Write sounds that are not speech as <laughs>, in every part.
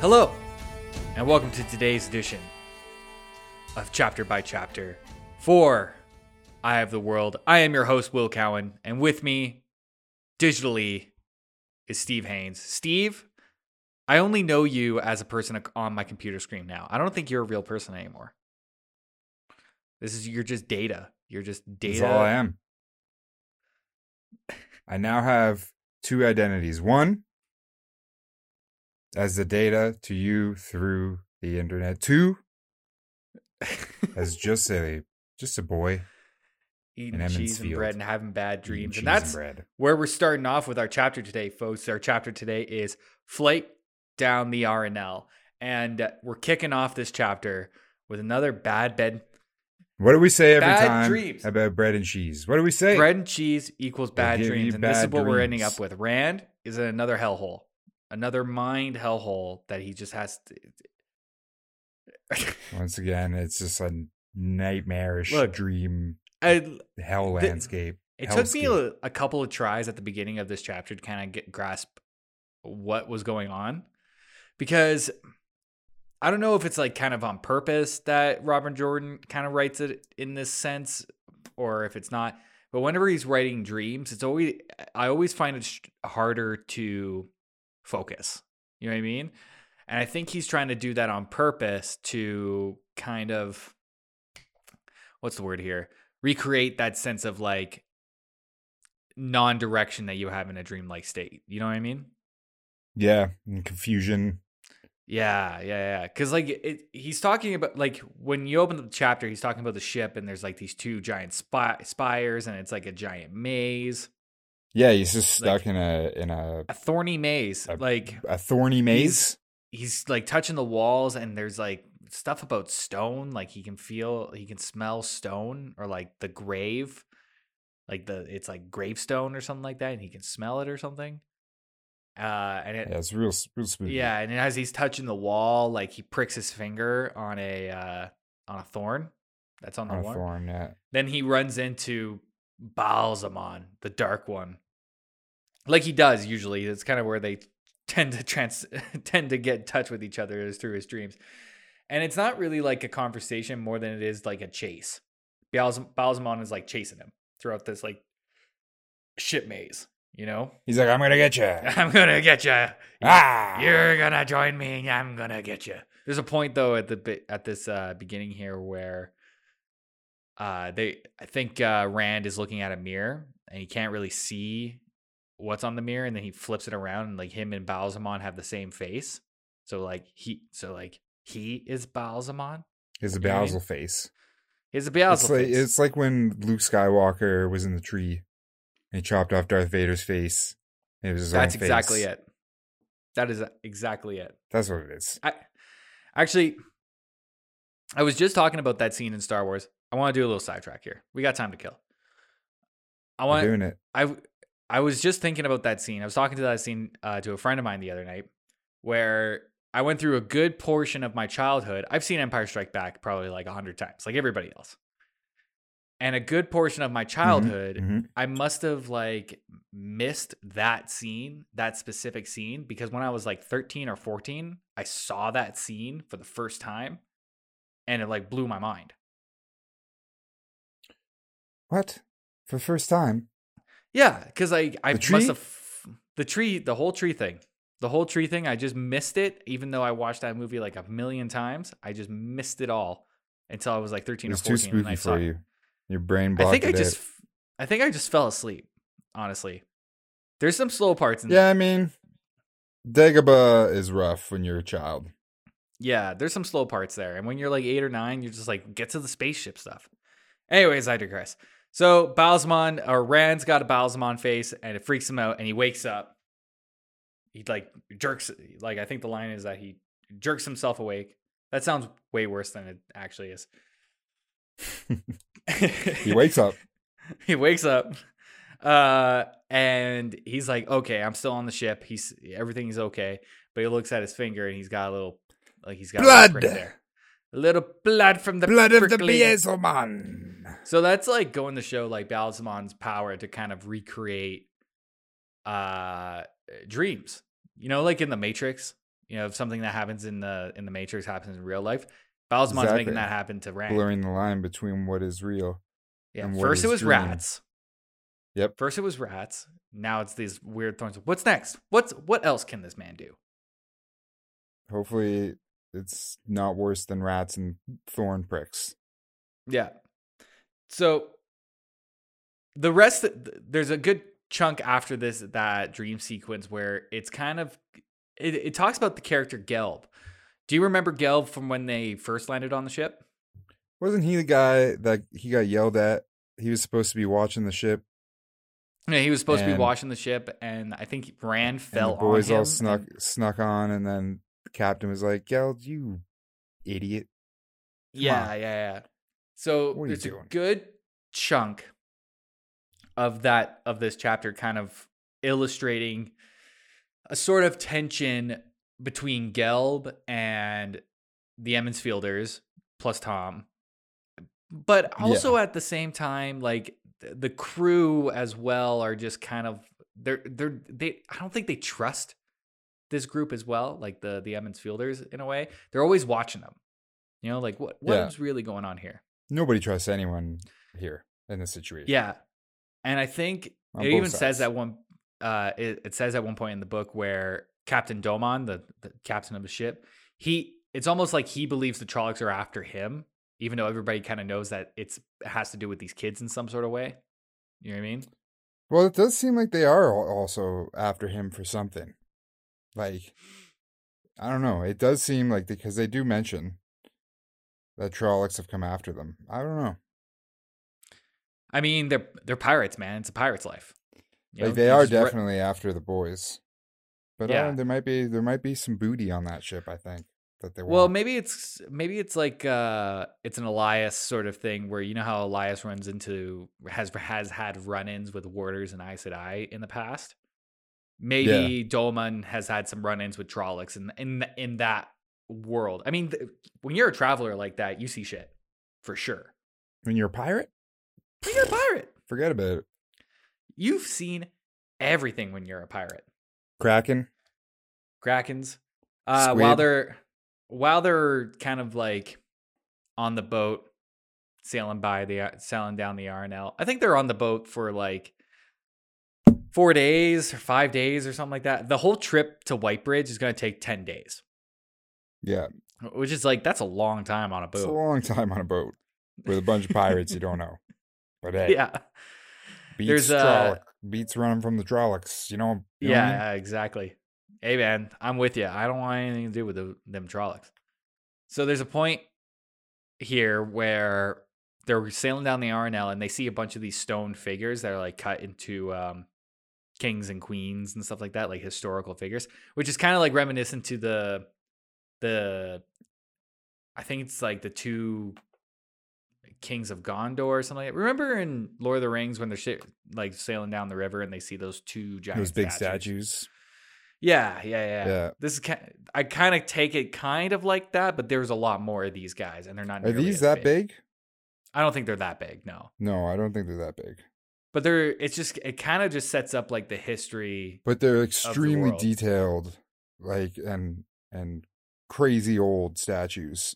Hello, and welcome to today's edition of Chapter by Chapter for Eye of the World. I am your host, Will Cowan, and with me, digitally, is Steve Haynes. Steve, I only know you as a person on my computer screen now. I don't think you're a real person anymore. This is you're just data. You're just data. That's all I am. I now have two identities. One as the data to you through the internet. Two as just a just a boy eating in cheese and bread and having bad dreams. And that's bread. where we're starting off with our chapter today, folks. Our chapter today is Flight Down the Arinelle. And we're kicking off this chapter with another bad bed. What do we say every Bad time dreams. about bread and cheese? What do we say? Bread and cheese equals bad dreams. And this is what we're ending up with. Rand is in another hellhole, another mind hellhole that he just has to. Once again, it's just a nightmarish Look, dream I, hell the- landscape. It took me a, a couple of tries at the beginning of this chapter to kind of get grasp what was going on because I don't know if it's like kind of on purpose that Robert Jordan kind of writes it in this sense or if it's not. But whenever he's writing dreams, it's always I always find it sh- harder to focus. You know what I mean? And I think he's trying to do that on purpose to kind of what's the word here? Recreate that sense of like non-direction that you have in a dreamlike state. You know what I mean? yeah, and confusion. Yeah, yeah, yeah. Because like it, he's talking about like when you open the chapter, he's talking about the ship, and there's like these two giant spy- spires, and it's like a giant maze, Yeah, he's just Like- stuck in a in a a thorny maze. A- like a thorny maze. he's like touching the walls, and there's like stuff about stone. Like he can feel, he can smell stone, or like the grave, like the it's like gravestone or something like that, and he can smell it or something. Uh, and it, Yeah, it's real real smooth. Yeah, and as he's touching the wall, like he pricks his finger on a uh on a thorn that's on the on a wall. thorn. Yeah, Then he runs into Ba'alzamon, the dark one. Like he does usually. It's kind of where they tend to trans <laughs> tend to get in touch with each other is through his dreams. And it's not really like a conversation more than it is like a chase. Ba'alzamon is like chasing him throughout this like ship maze, you know? he's like, I'm gonna get you. <laughs> I'm gonna get you. ah, You're gonna join me. and I'm gonna get you. There's a point though at the at this uh, beginning here where uh, they I think uh, Rand is looking at a mirror and he can't really see what's on the mirror, and then he flips it around and like him and Ba'alzamon have the same face. So like he so like he is Ba'alzamon. It's a mean? Face. He's a like face. it's like when Luke Skywalker was in the tree and he chopped off Darth Vader's face. It was That's exactly face. it. That is exactly it. That's what it is. I actually I was just talking about that scene in Star Wars. I want to do a little sidetrack here. We got time to kill. I We're want doing it. I I was just thinking about that scene. I was talking to that scene uh, to a friend of mine the other night where I went through a good portion of my childhood. I've seen Empire Strike Back probably like a hundred times, like everybody else. And a good portion of my childhood, Mhm. I must have like missed that scene, that specific scene, because when I was like 13 or 14, I saw that scene for the first time and it like blew my mind. What? For the first time? Yeah, because I I The must have the tree, the whole tree thing, the whole tree thing. I just missed it, even though I watched that movie like a million times. I just missed it all until I was like It thirteen was or too fourteen. and I spooky saw for it. you. Your brain I think I it out. just, I think I just fell asleep. Honestly, there's some slow parts in Yeah, I mean, Dagobah is rough when you're a child. Yeah, there's some slow parts there. And when you're like eight or nine, you're just like, get to the spaceship stuff. Anyways, I digress. So Ba'alzamon or Rand's got a Ba'alzamon face and it freaks him out and he wakes up. He like jerks like I think the line is that he jerks himself awake. That sounds way worse than it actually is. <laughs> He wakes up. <laughs> he wakes up uh and he's like okay i'm still on the ship he's everything's okay but he looks at his finger and he's got a little like he's got a Blood. there a little blood from the Blood of the prickly- Beelzebub. so that's like going to show like Ba'alzamon's power to kind of recreate uh dreams you know like in the matrix You know, if something that happens in the in the Matrix happens in real life, Ba'alzamon's Exactly. making that happen to Rand. Blurring the line between what is real. Yeah. and First it was dream. rats. Yep. First it was rats. Now it's these weird thorns. What's next? What's what else can this man do? Hopefully, it's not worse than rats and thorn pricks. Yeah. So the rest there's a good chunk after this that dream sequence where it's kind of it, it talks about the character Gelb. Do you remember Gelb from when they first landed on the ship? Wasn't he the guy that he got yelled at? He was supposed to be watching the ship, Yeah, he was supposed to be watching the ship, and I think Rand fell and the boys all snuck and- snuck on, and then the captain was like, "Gelb, you idiot!" Yeah, on. yeah, yeah. So you there's a good chunk of that of this chapter kind of illustrating a sort of tension between Gelb and the Emond's Fielders plus Thom. But also at the same time, like the crew as well are just kind of they're they're they I don't think they trust this group as well, like the the Emond's Fielders, in a way. They're always watching them. You know, like what Yeah. what's really going on here? Nobody trusts anyone here in this situation. Yeah. And I think On it even says sides. at one uh it, it says at one point in the book where Captain Domon, the, the captain of the ship, he it's almost like he believes the Trollocs are after him, even though everybody kind of knows that it's it has to do with these kids in some sort of way. You know what I mean? Well, it does seem like they are also after him for something. Like, I don't know. It does seem like because they do mention that Trollocs have come after them. I don't know. I mean, they're they're pirates, man. It's a pirate's life. You know, like they are just re- definitely after the boys. But Yeah. uh, there might be there might be some booty on that ship. I think that they Well, maybe it's maybe it's like uh it's an Elyas sort of thing where you know how Elyas runs into has has had run-ins with warders and Aes Sedai in the past. Maybe Domon has had some run-ins with Trollocs in in in that world. I mean, th- when you're a traveler like that, you see shit for sure. when you're a pirate, When you're a pirate, forget about it. you've seen everything when you're a pirate. Kraken. Krakens. Uh, while they're while they're kind of like on the boat sailing by the sailing down the Arinelle. I think they're on the boat for like four days or five days or something like that. The whole trip to Whitebridge is going to take ten days, Yeah, which is like that's a long time on a it's a boat. long time on a boat with a bunch of pirates you don't know. But hey, Yeah, beats there's, uh, Trolloc, beats running from the Trollocs. You know. you know yeah, I mean? exactly. Hey man, I'm with you. I don't want anything to do with the, them Trollocs. So there's a point here where they're sailing down the Arinelle and they see a bunch of these stone figures that are like cut into um, kings and queens and stuff like that, like historical figures, which is kind of like reminiscent to the the I think it's like the two kings of Gondor or something. Like that. Remember in Lord of the Rings when they're shi like sailing down the river and they see those two giant Those big statues? statues. Yeah, yeah, yeah. Yeah. This is kind. I kind of take it kind of like that, but there's a lot more of these guys, and they're not. Are these that big? I don't think they're that big. No, No, I don't think they're that big. But they're. It's just. It kind of just sets up like the history. But they're extremely world. detailed, like and and crazy old statues.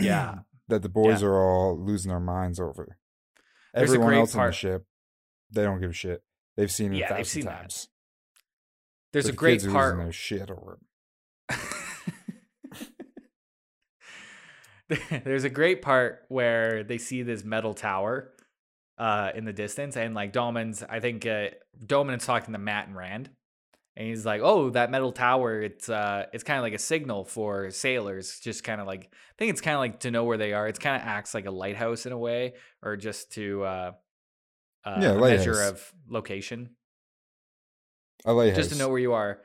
Yeah. <clears throat> that the boys Yeah. are all losing their minds over. There's Everyone else on part- the ship, they don't give a shit. They've seen it Yeah, a they've thousand seen that. There's But a the great kids are part. their shit over. <laughs> There's a great part where they see this metal tower uh, in the distance, and like Domon's, I think uh, Dolman is talking to Mat and Rand, and he's like, "Oh, that metal tower, it's uh, it's kind of like a signal for sailors, just kind of like I think it's kind of like to know where they are. It's kind of acts like a lighthouse in a way, or just to uh, uh, Yeah, a measure of location." A lighthouse. just to know where you are.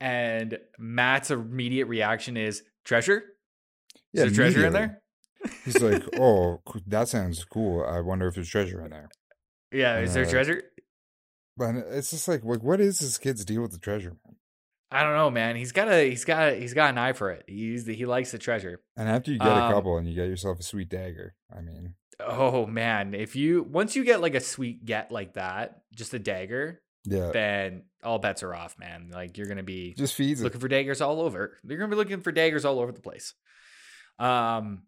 And Mat's immediate reaction is treasure. Yeah, is there treasure in there? He's like, "Oh, that sounds cool. I wonder if there's treasure in there." Yeah, is there Uh, treasure? But it's just like, like, what is this kid's deal with the treasure, man? I don't know, man. He's got a he's got a, he's got an eye for it. He's he likes the treasure. And after you get Um, a couple and you get yourself a sweet dagger, I mean, Oh man, if you once you get like a sweet get like that, just a dagger, Yeah. then all bets are off, man. Like you're gonna be Just feeds it. looking for daggers all over. You're gonna be looking for daggers all over the place. Um,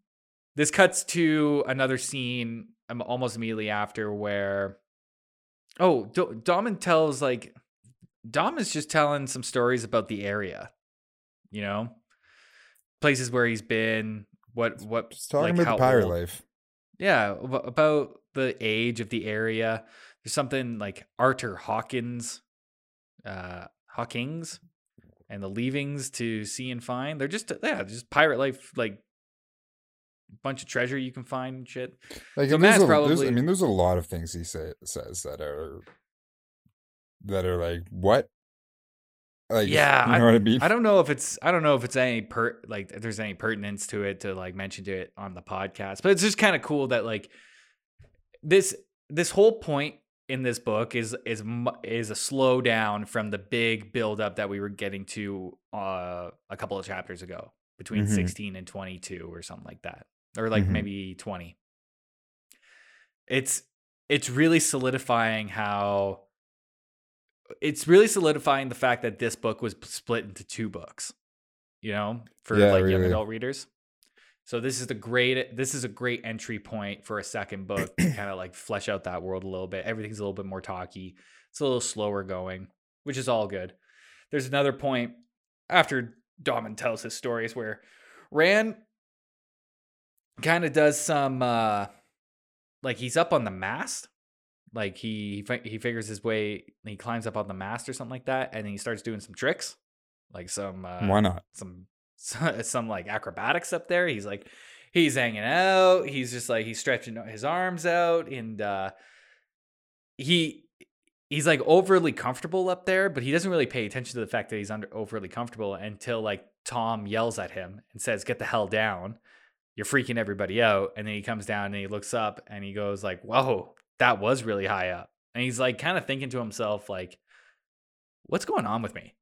this cuts to another scene um, almost immediately after where, oh, Do- Domon tells like, Dom is just telling some stories about the area, you know, places where he's been, what what Just talking like, about the pirate old- life. yeah, ab- about the age of the area. There's something like Artur Hawkwing, uh, Hawkwing, and the leavings to see and find. They're just yeah, just pirate life, like bunch of treasure you can find and shit. Like So Mat's a, there's- I mean, there's a lot of things he say, says that are that are like what? Like Yeah, <laughs> you know what I mean. I don't know if it's I don't know if it's any per like if there's any pertinence to it to like mention to it on the podcast, but it's just kind of cool that like this this whole point in this book is is is a slowdown from the big build up that we were getting to uh, a couple of chapters ago between Mhm. 16 and 22 or something like that or like Mhm. maybe 20 it's it's really solidifying how it's really solidifying the fact that this book was split into two books you know for Yeah, like young adult readers. So this is the great this is a great entry point for a second book to kind of like flesh out that world a little bit. Everything's a little bit more talky. It's a little slower going which is all good. There's another point after Domon tells his stories where Rand kind of does some uh like he's up on the mast like he he figures his way he climbs up on the mast or something like that and then he starts doing some tricks like some uh Why not? <laughs> some some like acrobatics up there. He's like he's hanging out. He's just like he's stretching his arms out and uh he he's like overly comfortable up there, but he doesn't really pay attention to the fact that he's under overly comfortable until like Thom yells at him and says, "Get the hell down. You're freaking everybody out." And then he comes down and he looks up and he goes like, "Whoa, that was really high up." And he's like kind of thinking to himself like, "What's going on with me?"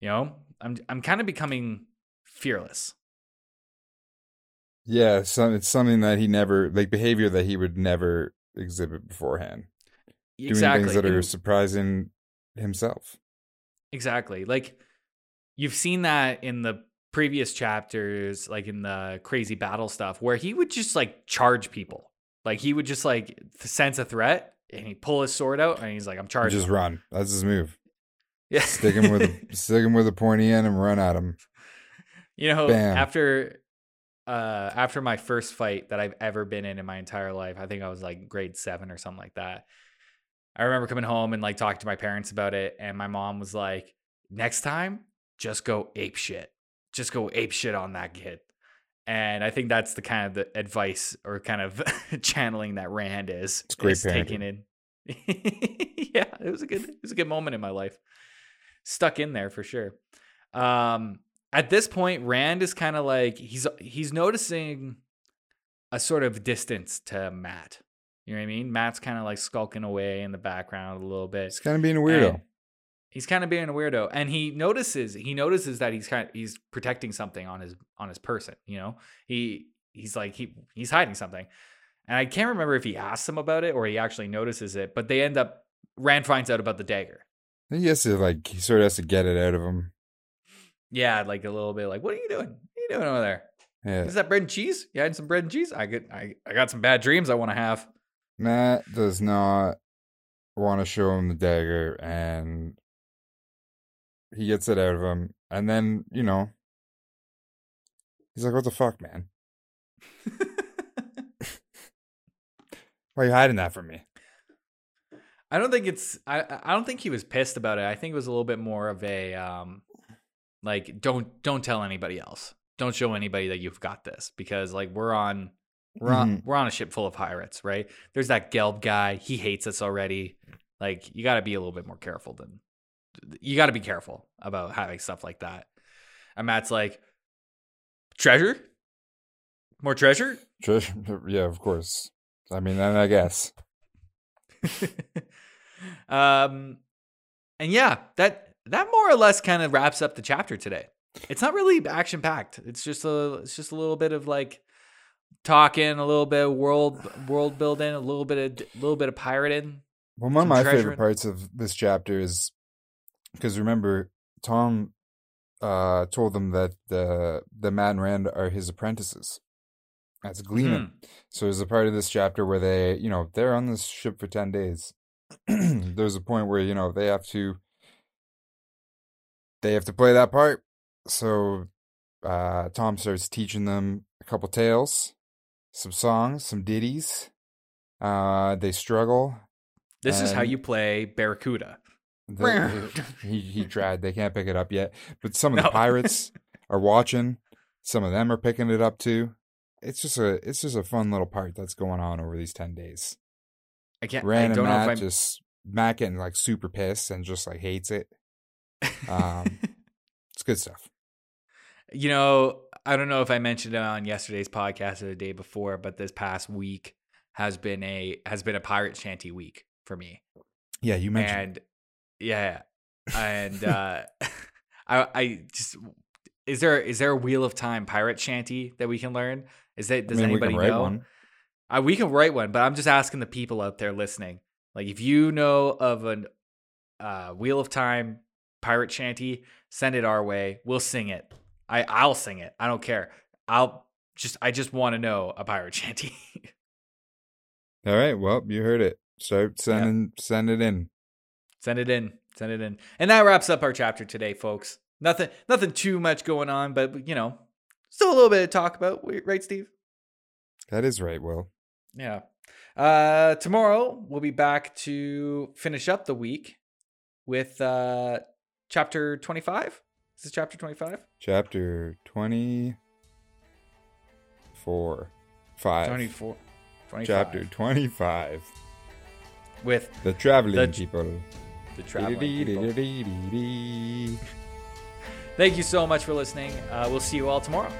You know, I'm I'm kind of becoming fearless. Yeah, some it's something that he never like behavior that he would never exhibit beforehand. Exactly. Doing things that are surprising himself. Exactly. Like you've seen that in the previous chapters, like in the crazy battle stuff, where he would just like charge people. Like he would just like sense a threat and he'd pull his sword out and he's like, I'm charging. Just run. That's his move. Yeah. Stick him with a, <laughs> stick him with a pointy end and run at him. You know, Bam. after uh after my first fight that I've ever been in in my entire life, I think I was like grade 7 or something like that. I remember coming home and like talking to my parents about it and my mom was like, "Next time, just go ape shit. Just go ape shit on that kid." And I think that's the kind of the advice or kind of <laughs> channeling that Rand is. It's great is taking in. <laughs> yeah, it was a good it was a good moment in my life. Stuck in there for sure. Um at this point Rand is kind of like he's he's noticing a sort of distance to Mat. You know what I mean? Mat's kind of like skulking away in the background a little bit. He's kind of being a weirdo. And he's kind of being a weirdo, and he notices he notices that he's kind of he's protecting something on his on his person. You know, he he's like he he's hiding something, and I can't remember if he asks him about it or he actually notices it. But they end up Rand finds out about the dagger. he has to like he sort of has to get it out of him. Yeah, like a little bit like, what are you doing? What are you doing over there? Yeah. Is that bread and cheese? You had some bread and cheese? I get I, I got some bad dreams I want to have. Mat does not want to show him the dagger and he gets it out of him. And then, you know, he's like, What the fuck, man? Why are you hiding that from me? I don't think it's I I don't think he was pissed about it. I think it was a little bit more of a um like don't don't tell anybody else. Don't show anybody that you've got this because like we're on we're on we're on a ship full of pirates, right? There's that Gelb guy. He hates us already. Like you got to be a little bit more careful than you got to be careful about having stuff like that. And Mat's like treasure? More treasure? Treasure, <laughs> yeah, of course. I mean, and I guess. <laughs> um, and yeah, that that more or less kind of wraps up the chapter today. It's not really action packed. It's just a it's just a little bit of like talking, a little bit of world world building, a little bit of a little bit of pirating. Well, one of my favorite parts of this chapter is because remember Thom uh, told them that the the Mat and Rand are his apprentices as gleemen. Mhm. So there's a part of this chapter where they, you know, they're on this ship for ten days. <clears throat> there's a point where you know they have to they have to play that part. So uh, Thom starts teaching them a couple tales, some songs, some ditties. Uh, they struggle. This is how you play Barracuda. The- he he tried. They can't pick it up yet. But some of the pirates <laughs> are watching. Some of them are picking it up too. It's just a it's just a fun little part that's going on over these ten days. I can't. Rand I don't know Mat if I'm. just Mat getting like super pissed and just like hates it. um, <laughs> It's good stuff. you know, I don't know if I mentioned it on yesterday's podcast or the day before, but this past week has been a has been a pirate shanty week for me. Yeah, you mentioned. and yeah, and <laughs> uh, I I just is there is there a Wheel of Time pirate shanty that we can learn? Is that I does mean, we anybody write know? one. Uh, we can write one, but I'm just asking the people out there listening. Like, if you know of an uh, Wheel of Time pirate shanty, send it our way. We'll sing it. I I'll sing it. I don't care. I'll just I just want to know a pirate <laughs> shanty. All right. Well, you heard it. Start sending send it in. Send it in. Send it in. And that wraps up our chapter today, folks. Nothing nothing too much going on, but you know, still a little bit to talk about, right, Steve? That is right. Will. Yeah. Uh, tomorrow we'll be back to finish up the week with uh, chapter 25. Is this chapter 25? Chapter twenty four, five. 24. 25. Chapter twenty five. with with the traveling The- people. The traveling people. Thank you so much for listening. Uh, we'll see you all tomorrow.